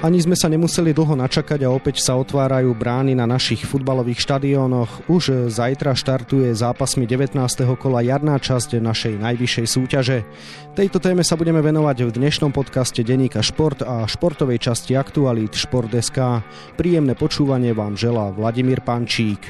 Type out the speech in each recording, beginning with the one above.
Ani sme sa nemuseli dlho načakať a opäť sa otvárajú brány na našich futbalových štadiónoch. Už zajtra štartuje zápasmi 19. kola jarná časť našej najvyššej súťaže. Tejto téme sa budeme venovať v dnešnom podcaste Deníka Šport a športovej časti Aktualít Šport.sk. Príjemné počúvanie vám želá Vladimír Pančík.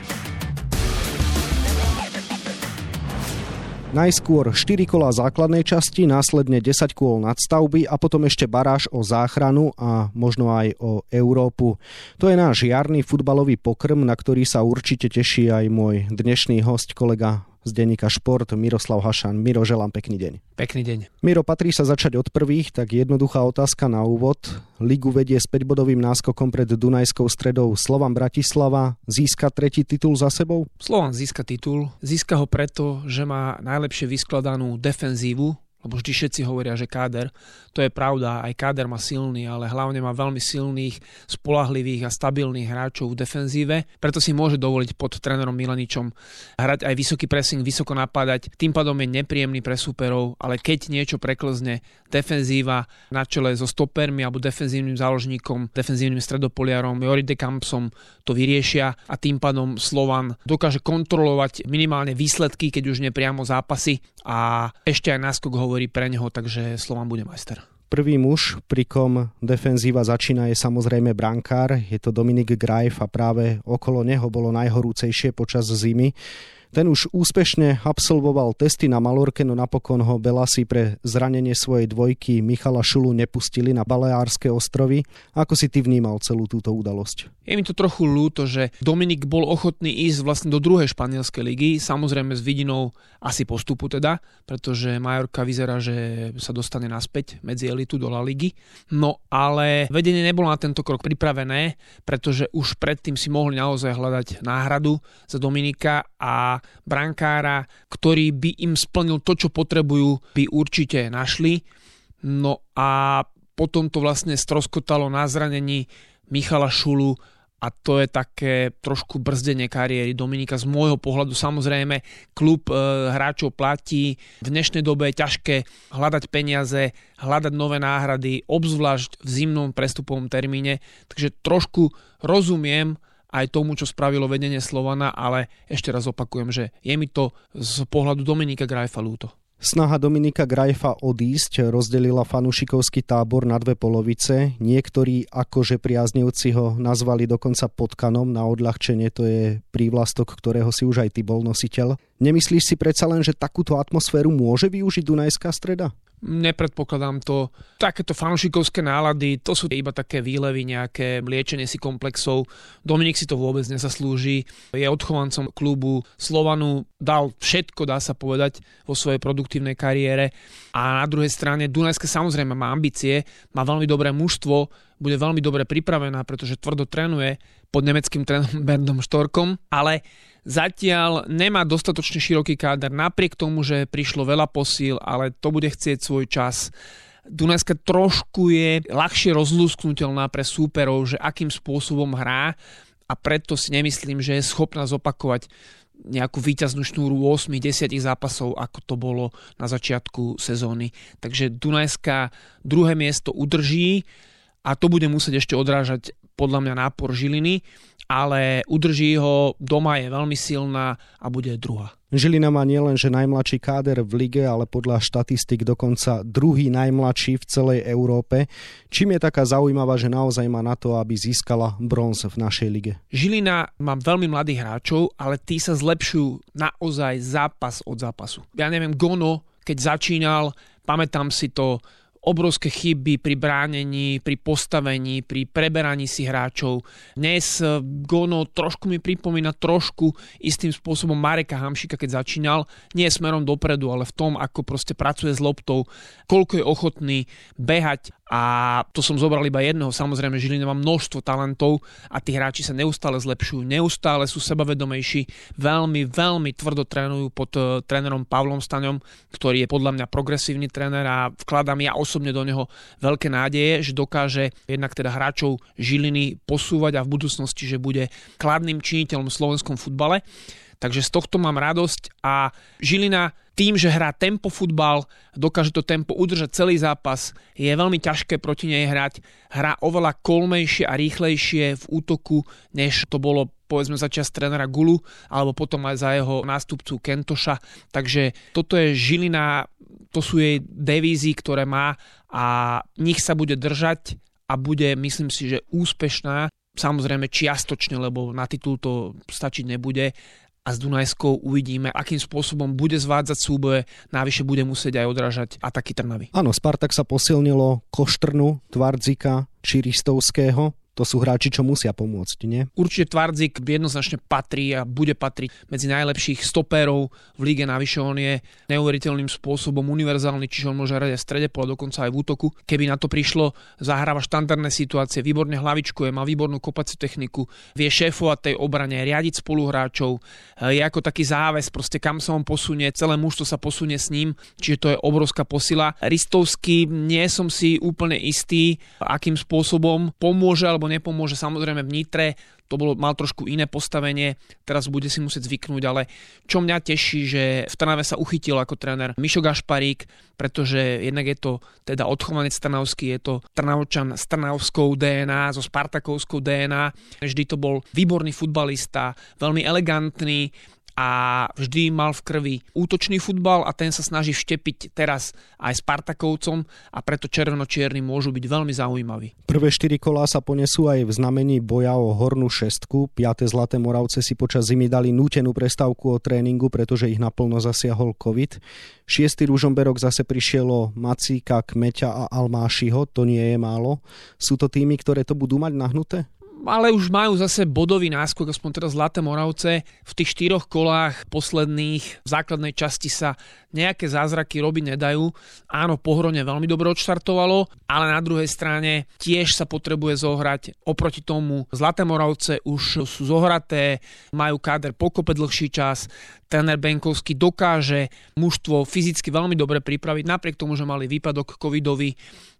Najskôr 4 kola základnej časti, následne 10 kôl nadstavby a potom ešte baráž o záchranu a možno aj o Európu. To je náš jarný futbalový pokrm, na ktorý sa určite teší aj môj dnešný host, kolega z denníka Šport Miroslav Hašan. Miro, želám pekný deň. Pekný deň. Miro, patrí sa začať od prvých, tak jednoduchá otázka na úvod. Ligu vedie s 5-bodovým náskokom pred Dunajskou stredou Slovan Bratislava. Získa tretí titul za sebou? Slovan získa titul. Získa ho preto, že má najlepšie vyskladanú defenzívu lebo vždy všetci hovoria, že káder, to je pravda, aj káder má silný, ale hlavne má veľmi silných, spolahlivých a stabilných hráčov v defenzíve, preto si môže dovoliť pod trénerom Milaničom hrať aj vysoký pressing, vysoko napádať, tým pádom je nepríjemný pre superov, ale keď niečo preklzne defenzíva na čele so stopermi alebo defenzívnym záložníkom, defenzívnym stredopoliarom, Jori de Campsom to vyriešia a tým pádom Slovan dokáže kontrolovať minimálne výsledky, keď už nepriamo zápasy. A ešte aj náskok hovorí pre neho, takže Slovan bude majster. Prvý muž, pri kom defenzíva začína, je samozrejme brankár. Je to Dominik Grajf a práve okolo neho bolo najhorúcejšie počas zimy. Ten už úspešne absolvoval testy na Malorke, no napokon ho Belasi pre zranenie svojej dvojky Michala Šulu nepustili na Baleárske ostrovy. Ako si ty vnímal celú túto udalosť? Je mi to trochu ľúto, že Dominik bol ochotný ísť vlastne do druhej španielskej ligy, samozrejme s vidinou asi postupu teda, pretože Majorka vyzerá, že sa dostane naspäť medzi elitu do La Ligy. No ale vedenie nebolo na tento krok pripravené, pretože už predtým si mohli naozaj hľadať náhradu za Dominika a brankára, ktorý by im splnil to, čo potrebujú, by určite našli. No a potom to vlastne stroskotalo na zranení Michala Šulu a to je také trošku brzdenie kariéry Dominika z môjho pohľadu. Samozrejme, klub e, hráčov platí. V dnešnej dobe je ťažké hľadať peniaze, hľadať nové náhrady, obzvlášť v zimnom prestupovom termíne. Takže trošku rozumiem aj tomu, čo spravilo vedenie Slovana, ale ešte raz opakujem, že je mi to z pohľadu Dominika Grajfa ľúto. Snaha Dominika Grajfa odísť rozdelila fanúšikovský tábor na dve polovice. Niektorí akože priaznivci ho nazvali dokonca potkanom na odľahčenie, to je prívlastok, ktorého si už aj ty bol nositeľ. Nemyslíš si predsa len, že takúto atmosféru môže využiť Dunajská streda? Nepredpokladám to. Takéto fanúšikovské nálady, to sú iba také výlevy, nejaké liečenie si komplexov. Dominik si to vôbec nezaslúži. Je odchovancom klubu Slovanu, dal všetko, dá sa povedať, vo svojej produktívnej kariére. A na druhej strane Dunajské samozrejme má ambície, má veľmi dobré mužstvo, bude veľmi dobre pripravená, pretože tvrdo trénuje pod nemeckým trénerom Berndom Štorkom, ale Zatiaľ nemá dostatočne široký káder, napriek tomu, že prišlo veľa posíl, ale to bude chcieť svoj čas. Dunajska trošku je ľahšie rozlúsknutelná pre súperov, že akým spôsobom hrá a preto si nemyslím, že je schopná zopakovať nejakú výťaznú šnúru 8-10 zápasov, ako to bolo na začiatku sezóny. Takže Dunajska druhé miesto udrží a to bude musieť ešte odrážať podľa mňa nápor Žiliny, ale udrží ho, doma je veľmi silná a bude druhá. Žilina má nielen, že najmladší káder v lige, ale podľa štatistik dokonca druhý najmladší v celej Európe. Čím je taká zaujímavá, že naozaj má na to, aby získala bronz v našej lige? Žilina má veľmi mladých hráčov, ale tí sa zlepšujú naozaj zápas od zápasu. Ja neviem, Gono, keď začínal, pamätám si to, obrovské chyby pri bránení, pri postavení, pri preberaní si hráčov. Dnes eh, Gono trošku mi pripomína trošku istým spôsobom Mareka Hamšika, keď začínal. Nie smerom dopredu, ale v tom, ako proste pracuje s loptou, koľko je ochotný behať a to som zobral iba jedného. Samozrejme, Žilina má množstvo talentov a tí hráči sa neustále zlepšujú, neustále sú sebavedomejší, veľmi, veľmi tvrdo trénujú pod uh, trénerom Pavlom Staňom, ktorý je podľa mňa progresívny tréner a vkladám ja osobne do neho veľké nádeje, že dokáže jednak teda hráčov Žiliny posúvať a v budúcnosti, že bude kladným činiteľom v slovenskom futbale. Takže z tohto mám radosť a Žilina tým, že hrá tempo futbal, dokáže to tempo udržať celý zápas, je veľmi ťažké proti nej hrať. Hrá oveľa kolmejšie a rýchlejšie v útoku, než to bolo povedzme za čas trénera Gulu, alebo potom aj za jeho nástupcu Kentoša. Takže toto je Žilina, to sú jej devízy, ktoré má a nich sa bude držať a bude, myslím si, že úspešná. Samozrejme čiastočne, lebo na titul to stačiť nebude, a s Dunajskou uvidíme, akým spôsobom bude zvádzať súboje, návyše bude musieť aj odrážať ataky Trnavy. Áno, Spartak sa posilnilo Koštrnu, Tvardzika či Ristovského to sú hráči, čo musia pomôcť, nie? Určite Tvardzik jednoznačne patrí a bude patriť medzi najlepších stopérov v líge. Navyše on je neuveriteľným spôsobom univerzálny, čiže on môže hrať aj v strede pola, dokonca aj v útoku. Keby na to prišlo, zahráva štandardné situácie, výborne hlavičkuje, má výbornú kopaciu techniku, vie šéfovať tej obrane, riadiť spoluhráčov, je ako taký záves, proste kam sa on posunie, celé mužstvo sa posunie s ním, čiže to je obrovská posila. Ristovský nie som si úplne istý, akým spôsobom pomôže alebo nepomôže samozrejme v Nitre, to bolo, mal trošku iné postavenie, teraz bude si musieť zvyknúť, ale čo mňa teší, že v Trnave sa uchytil ako tréner Mišo Gašparík, pretože jednak je to teda odchovanec Trnavský, je to Trnavčan s Trnavskou DNA, so Spartakovskou DNA, vždy to bol výborný futbalista, veľmi elegantný, a vždy mal v krvi útočný futbal a ten sa snaží vštepiť teraz aj Spartakovcom a preto červeno-čierni môžu byť veľmi zaujímaví. Prvé štyri kolá sa ponesú aj v znamení boja o hornú šestku. Piaté Zlaté Moravce si počas zimy dali nútenú prestávku o tréningu, pretože ich naplno zasiahol COVID. Šiestý Ružomberok zase prišiel o Macíka, Kmeťa a Almášiho, to nie je málo. Sú to týmy, ktoré to budú mať nahnuté? Ale už majú zase bodový náskok, aspoň teraz Zlaté Moravce. V tých štyroch kolách posledných v základnej časti sa nejaké zázraky robiť nedajú. Áno, Pohrone veľmi dobre odštartovalo, ale na druhej strane tiež sa potrebuje zohrať. Oproti tomu Zlaté Moravce už sú zohraté, majú káder pokope dlhší čas, tréner Benkovský dokáže mužstvo fyzicky veľmi dobre pripraviť, napriek tomu, že mali výpadok covidový.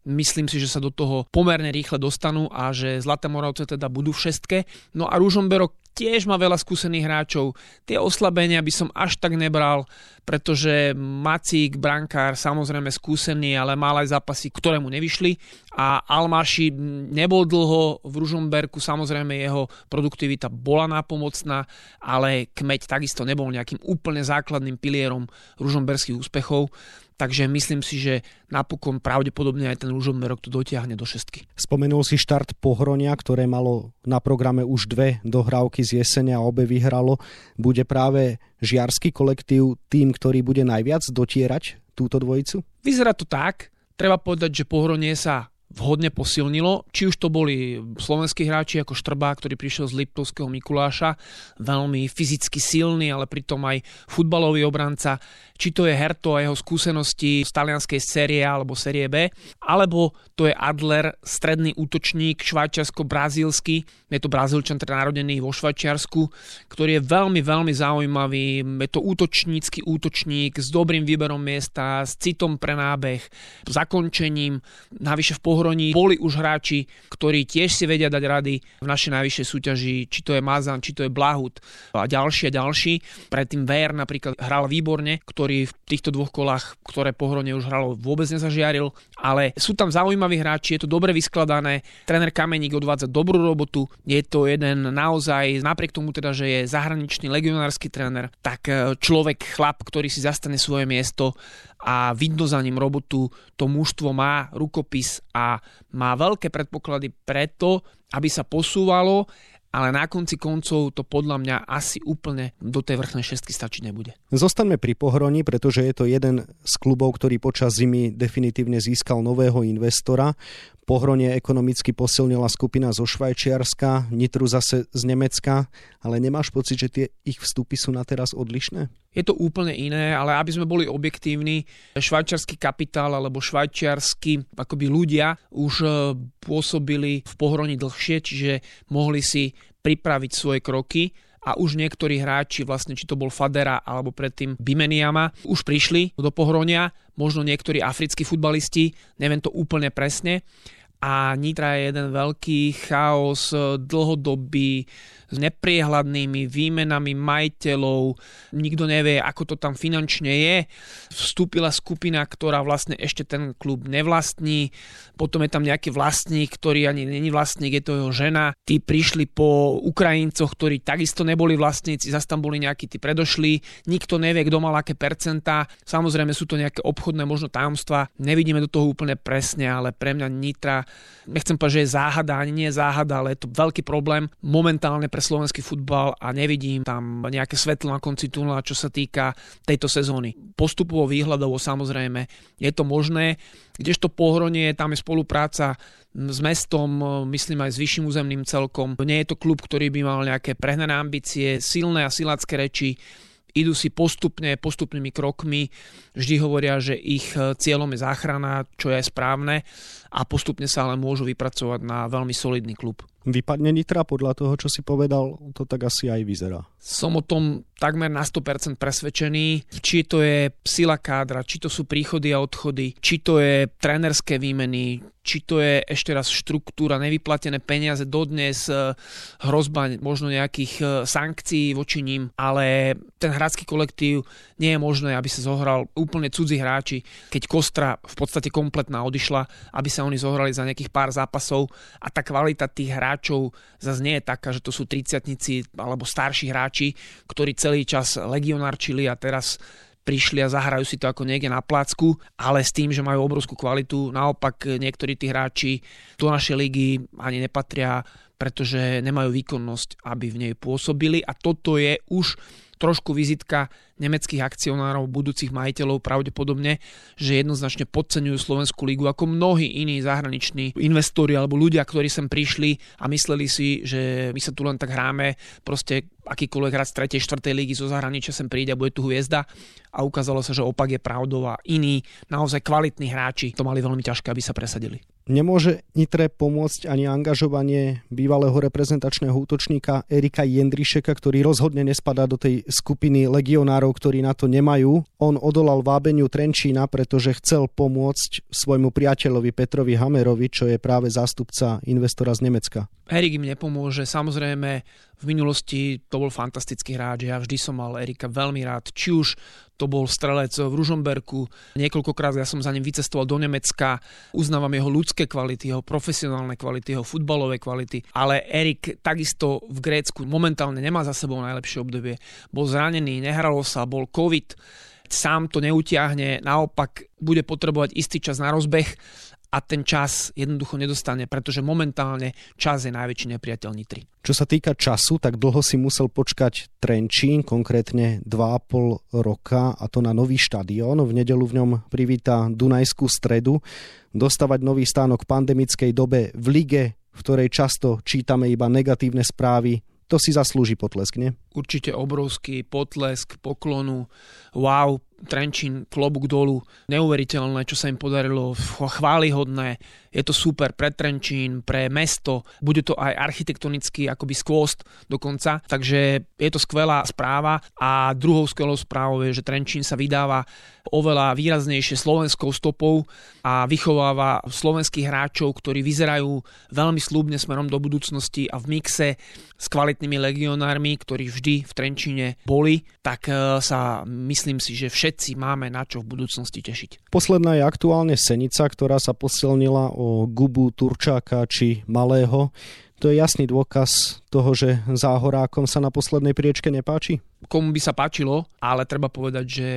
Myslím si, že sa do toho pomerne rýchle dostanú a že Zlaté Moravce teda budú v šestke. No a Ružomberok tiež má veľa skúsených hráčov. Tie oslabenia by som až tak nebral, pretože Macík, brankár, samozrejme skúsený, ale mal aj zápasy, ktoré mu nevyšli a Almáši nebol dlho v Ružomberku, samozrejme jeho produktivita bola nápomocná, ale Kmeď takisto nebol nejakým úplne základným pilierom ružomberských úspechov. Takže myslím si, že napokon pravdepodobne aj ten Ružomberok to dotiahne do šestky. Spomenul si štart Pohronia, ktoré malo na programe už dve dohrávky z jesene a obe vyhralo. Bude práve žiarský kolektív tým, ktorý bude najviac dotierať túto dvojicu? Vyzerá to tak. Treba povedať, že Pohronie sa vhodne posilnilo. Či už to boli slovenskí hráči ako Štrbá, ktorý prišiel z Liptovského Mikuláša, veľmi fyzicky silný, ale pritom aj futbalový obranca. Či to je Herto a jeho skúsenosti z talianskej série alebo série B, alebo to je Adler, stredný útočník, švajčiarsko-brazílsky, je to brazílčan teda narodený vo Švajčiarsku, ktorý je veľmi, veľmi zaujímavý. Je to útočnícky útočník s dobrým výberom miesta, s citom pre nábeh, zakončením. Navyše v Pohroní boli už hráči, ktorí tiež si vedia dať rady v našej najvyššej súťaži, či to je Mazan, či to je Blahut a ďalší a ďalší. Predtým VR napríklad hral výborne, ktorý v týchto dvoch kolách, ktoré Pohronie už hralo, vôbec nezažiaril, ale sú tam zaujímaví hráči, je to dobre vyskladané, tréner Kameník odvádza dobrú robotu, je to jeden naozaj, napriek tomu teda, že je zahraničný legionársky tréner, tak e, človek, chlap, ktorý si zastane svoje miesto a vidno za ním robotu, to mužstvo má rukopis a má veľké predpoklady preto, aby sa posúvalo, ale na konci koncov to podľa mňa asi úplne do tej vrchnej šestky stačiť nebude. Zostaňme pri Pohroni, pretože je to jeden z klubov, ktorý počas zimy definitívne získal nového investora. Pohronie ekonomicky posilnila skupina zo Švajčiarska, Nitru zase z Nemecka, ale nemáš pocit, že tie ich vstupy sú na teraz odlišné? Je to úplne iné, ale aby sme boli objektívni, švajčiarsky kapitál alebo švajčiarsky akoby ľudia už e, pôsobili v Pohroni dlhšie, čiže mohli si pripraviť svoje kroky a už niektorí hráči, vlastne či to bol Fadera alebo predtým Bimeniama, už prišli do Pohronia, možno niektorí africkí futbalisti, neviem to úplne presne, a Nitra je jeden veľký chaos, dlhodobý, s nepriehľadnými výmenami majiteľov, nikto nevie, ako to tam finančne je. Vstúpila skupina, ktorá vlastne ešte ten klub nevlastní, potom je tam nejaký vlastník, ktorý ani není vlastník, je to jeho žena. Tí prišli po Ukrajincoch, ktorí takisto neboli vlastníci, zase tam boli nejakí tí predošli, nikto nevie, kto mal aké percentá. Samozrejme sú to nejaké obchodné možno tajomstva, nevidíme do toho úplne presne, ale pre mňa Nitra, nechcem povedať, že je záhada, ani nie je záhada, ale je to veľký problém momentálne pre slovenský futbal a nevidím tam nejaké svetlo na konci tunela, čo sa týka tejto sezóny. Postupovo výhľadovo samozrejme je to možné, kdežto pohronie, tam je spolupráca s mestom, myslím aj s vyšším územným celkom. Nie je to klub, ktorý by mal nejaké prehnané ambície, silné a silácké reči, idú si postupne, postupnými krokmi, vždy hovoria, že ich cieľom je záchrana, čo je správne a postupne sa ale môžu vypracovať na veľmi solidný klub. Vypadne Nitra podľa toho, čo si povedal, to tak asi aj vyzerá. Som o tom takmer na 100% presvedčený, či to je sila kádra, či to sú príchody a odchody, či to je trénerské výmeny, či to je ešte raz štruktúra, nevyplatené peniaze dodnes, e, hrozba možno nejakých e, sankcií voči ním, ale ten hrácky kolektív nie je možné, aby sa zohral úplne cudzí hráči, keď Kostra v podstate kompletná odišla, aby sa oni zohrali za nejakých pár zápasov a tá kvalita tých hráčov hráčov zase nie je taká, že to sú 30 alebo starší hráči, ktorí celý čas legionárčili a teraz prišli a zahrajú si to ako niekde na plácku, ale s tým, že majú obrovskú kvalitu. Naopak niektorí tí hráči do našej ligy ani nepatria, pretože nemajú výkonnosť, aby v nej pôsobili a toto je už trošku vizitka nemeckých akcionárov, budúcich majiteľov pravdepodobne, že jednoznačne podceňujú Slovenskú ligu ako mnohí iní zahraniční investori alebo ľudia, ktorí sem prišli a mysleli si, že my sa tu len tak hráme, proste akýkoľvek hráč z 3. 4. ligy zo zahraničia sem príde a bude tu hviezda a ukázalo sa, že opak je pravdou a iní naozaj kvalitní hráči to mali veľmi ťažké, aby sa presadili. Nemôže Nitre pomôcť ani angažovanie bývalého reprezentačného útočníka Erika Jendrišeka, ktorý rozhodne nespadá do tej skupiny legionárov, ktorí na to nemajú. On odolal vábeniu Trenčína, pretože chcel pomôcť svojmu priateľovi Petrovi Hamerovi, čo je práve zástupca investora z Nemecka. Erik im nepomôže. Samozrejme, v minulosti to bol fantastický hráč. Ja vždy som mal Erika veľmi rád. Či už to bol strelec v Ružomberku. Niekoľkokrát ja som za ním vycestoval do Nemecka. Uznávam jeho ľudské kvality, jeho profesionálne kvality, jeho futbalové kvality. Ale Erik takisto v Grécku momentálne nemá za sebou najlepšie obdobie. Bol zranený, nehralo sa, bol COVID sám to neutiahne, naopak bude potrebovať istý čas na rozbeh a ten čas jednoducho nedostane, pretože momentálne čas je najväčší nepriateľ Nitry. Čo sa týka času, tak dlho si musel počkať Trenčín, konkrétne 2,5 roka a to na nový štadión. V nedelu v ňom privíta Dunajskú stredu. Dostávať nový stánok v pandemickej dobe v lige, v ktorej často čítame iba negatívne správy, to si zaslúži potlesk, nie? Určite obrovský potlesk, poklonu, wow, Trenčín, klobúk dolu, neuveriteľné, čo sa im podarilo, chválihodné, je to super pre Trenčín, pre mesto, bude to aj architektonicky akoby skvost dokonca, takže je to skvelá správa a druhou skvelou správou je, že Trenčín sa vydáva oveľa výraznejšie slovenskou stopou a vychováva slovenských hráčov, ktorí vyzerajú veľmi slúbne smerom do budúcnosti a v mixe s kvalitnými legionármi, ktorí vždy v Trenčíne boli, tak e, sa myslím si, že všetci máme na čo v budúcnosti tešiť. Posledná je aktuálne Senica, ktorá sa posilnila o Gubu, Turčáka či Malého. To je jasný dôkaz toho, že záhorákom sa na poslednej priečke nepáči? Komu by sa páčilo, ale treba povedať, že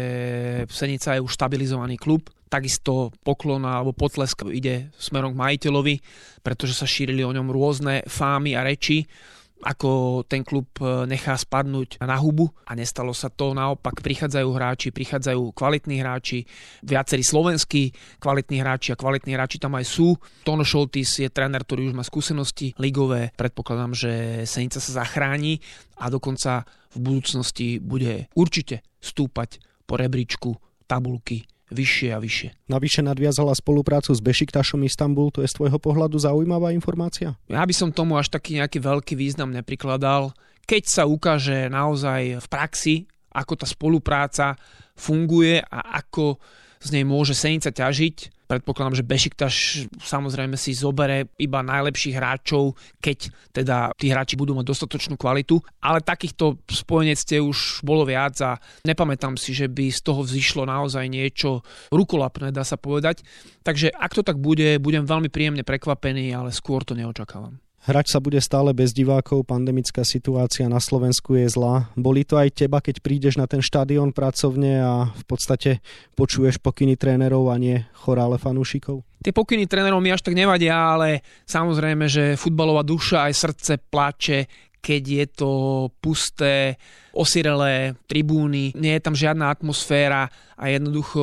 Senica je už stabilizovaný klub. Takisto poklon alebo potlesk ide smerom k majiteľovi, pretože sa šírili o ňom rôzne fámy a reči ako ten klub e, nechá spadnúť na hubu a nestalo sa to. Naopak prichádzajú hráči, prichádzajú kvalitní hráči, viacerí slovenskí kvalitní hráči a kvalitní hráči tam aj sú. Tono Šoltis je tréner, ktorý už má skúsenosti ligové. Predpokladám, že Senica sa zachráni a dokonca v budúcnosti bude určite stúpať po rebríčku tabulky vyššie a vyššie. Navyše nadviazala spoluprácu s Bešiktašom Istanbul, to je z tvojho pohľadu zaujímavá informácia? Ja by som tomu až taký nejaký veľký význam neprikladal. Keď sa ukáže naozaj v praxi, ako tá spolupráca funguje a ako z nej môže Senica ťažiť, Predpokladám, že Bešiktaš samozrejme si zobere iba najlepších hráčov, keď teda tí hráči budú mať dostatočnú kvalitu, ale takýchto spojenectiev už bolo viac a nepamätám si, že by z toho vzýšlo naozaj niečo rukolapné, dá sa povedať. Takže ak to tak bude, budem veľmi príjemne prekvapený, ale skôr to neočakávam. Hrať sa bude stále bez divákov, pandemická situácia na Slovensku je zlá. Boli to aj teba, keď prídeš na ten štadión pracovne a v podstate počuješ pokyny trénerov a nie chorále fanúšikov? Tie pokyny trénerov mi až tak nevadia, ale samozrejme, že futbalová duša aj srdce plače, keď je to pusté, osirelé tribúny, nie je tam žiadna atmosféra a jednoducho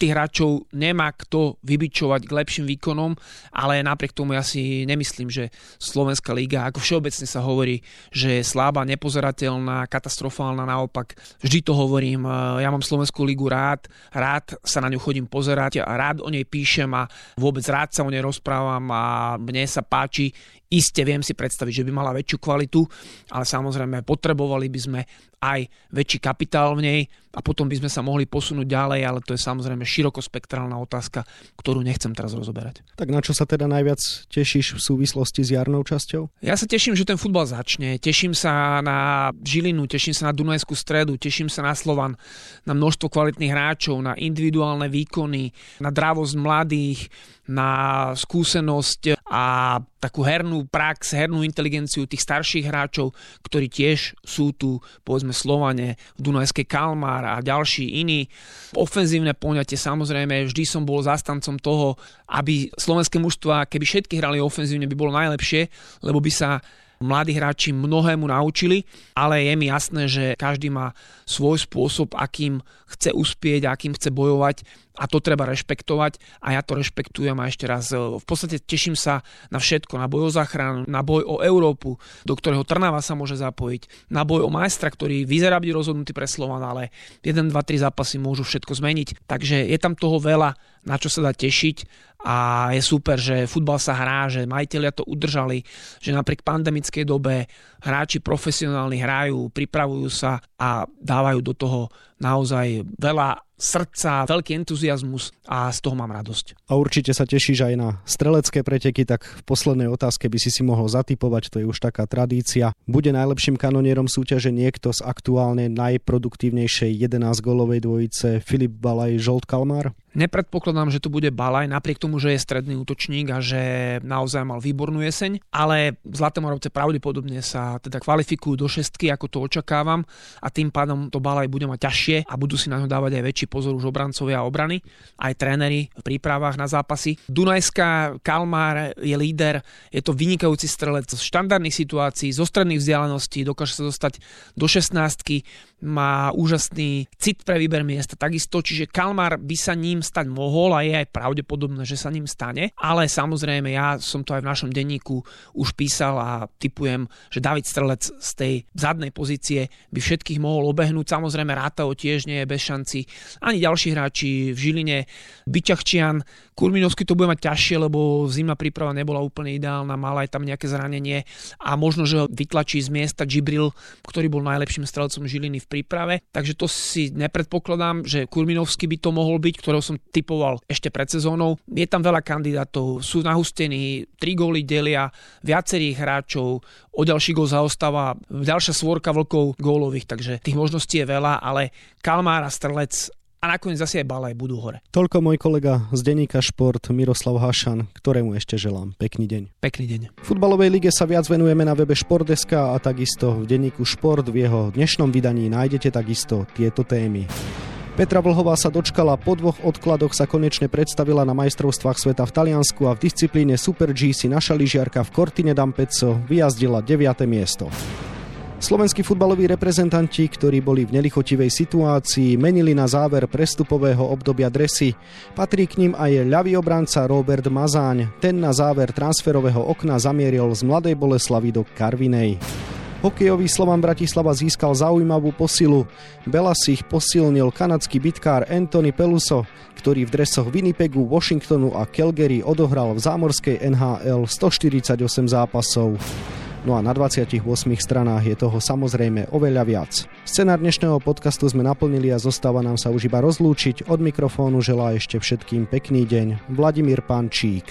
tých hráčov nemá kto vybičovať k lepším výkonom, ale napriek tomu ja si nemyslím, že Slovenská liga, ako všeobecne sa hovorí, že je slabá, nepozerateľná, katastrofálna, naopak vždy to hovorím, ja mám Slovenskú ligu rád, rád sa na ňu chodím pozerať a rád o nej píšem a vôbec rád sa o nej rozprávam a mne sa páči. Iste viem si predstaviť, že by mala väčšiu kvalitu, ale samozrejme potrebovali by sme aj väčší kapitál v nej a potom by sme sa mohli posunúť ďalej, ale to je samozrejme širokospektrálna otázka, ktorú nechcem teraz rozoberať. Tak na čo sa teda najviac tešíš v súvislosti s jarnou časťou? Ja sa teším, že ten futbal začne. Teším sa na Žilinu, teším sa na Dunajskú stredu, teším sa na Slovan, na množstvo kvalitných hráčov, na individuálne výkony, na dravosť mladých, na skúsenosť a takú hernú prax, hernú inteligenciu tých starších hráčov, ktorí tiež sú tu, povedzme, Slovane, v Dunajskej Kalmár a ďalší iní. Ofenzívne poňatie, samozrejme, vždy som bol zastancom toho, aby slovenské mužstva, keby všetky hrali ofenzívne, by bolo najlepšie, lebo by sa mladí hráči mnohému naučili, ale je mi jasné, že každý má svoj spôsob, akým chce uspieť, akým chce bojovať a to treba rešpektovať a ja to rešpektujem a ešte raz e, v podstate teším sa na všetko, na boj o záchranu, na boj o Európu, do ktorého Trnava sa môže zapojiť, na boj o majstra, ktorý vyzerá byť rozhodnutý pre Slovan, ale 1, 2, 3 zápasy môžu všetko zmeniť. Takže je tam toho veľa, na čo sa dá tešiť a je super, že futbal sa hrá, že majiteľia to udržali, že napriek pandemickej dobe hráči profesionálni hrajú, pripravujú sa a dávajú do toho naozaj veľa srdca, veľký entuziasmus a z toho mám radosť. A určite sa tešíš aj na strelecké preteky, tak v poslednej otázke by si si mohol zatipovať, to je už taká tradícia. Bude najlepším kanonierom súťaže niekto z aktuálne najproduktívnejšej 11-golovej dvojice Filip Balaj Žolt Kalmár? Nepredpokladám, že to bude Balaj, napriek tomu, že je stredný útočník a že naozaj mal výbornú jeseň, ale Zlaté Moravce pravdepodobne sa teda kvalifikujú do šestky, ako to očakávam a tým pádom to Balaj bude mať ťažšie a budú si na ňo dávať aj väčší pozor už obrancovia a obrany, aj tréneri v prípravách na zápasy. Dunajská Kalmár je líder, je to vynikajúci strelec z štandardných situácií, zo stredných vzdialeností, dokáže sa dostať do 16 má úžasný cit pre výber miesta takisto, čiže Kalmar by sa ním stať mohol a je aj pravdepodobné, že sa ním stane, ale samozrejme ja som to aj v našom denníku už písal a typujem, že David Strelec z tej zadnej pozície by všetkých mohol obehnúť, samozrejme Rátao tiež nie je bez šanci, ani ďalší hráči v Žiline, Byťachčian, Kurminovský to bude mať ťažšie, lebo zimná príprava nebola úplne ideálna, mala aj tam nejaké zranenie a možno, že ho vytlačí z miesta Gibril, ktorý bol najlepším strelcom Žiliny v príprave, takže to si nepredpokladám, že Kurminovský by to mohol byť, ktorého som typoval ešte pred sezónou. Je tam veľa kandidátov, sú nahustení, tri góly delia viacerých hráčov, o ďalší gól zaostáva ďalšia svorka vlkov gólových, takže tých možností je veľa, ale Kalmár a Strelec a nakoniec zase aj Balaj budú hore. Toľko môj kolega z denníka Šport Miroslav Hašan, ktorému ešte želám pekný deň. Pekný deň. V futbalovej lige sa viac venujeme na webe Športdeska a takisto v denníku Šport. V jeho dnešnom vydaní nájdete takisto tieto témy. Petra Vlhová sa dočkala, po dvoch odkladoch sa konečne predstavila na majstrovstvách sveta v Taliansku a v disciplíne Super G si naša lyžiarka v Cortine d'Ampezzo vyjazdila 9. miesto. Slovenskí futbaloví reprezentanti, ktorí boli v nelichotivej situácii, menili na záver prestupového obdobia dresy. Patrí k ním aj ľavý obranca Robert Mazáň. Ten na záver transferového okna zamieril z Mladej Boleslavy do Karvinej. Hokejový Slovan Bratislava získal zaujímavú posilu. ich posilnil kanadský bitkár Anthony Peluso, ktorý v dresoch Winnipegu, Washingtonu a Calgary odohral v zámorskej NHL 148 zápasov. No a na 28 stranách je toho samozrejme oveľa viac. Scenár dnešného podcastu sme naplnili a zostáva nám sa už iba rozlúčiť. Od mikrofónu želá ešte všetkým pekný deň Vladimír Pančík.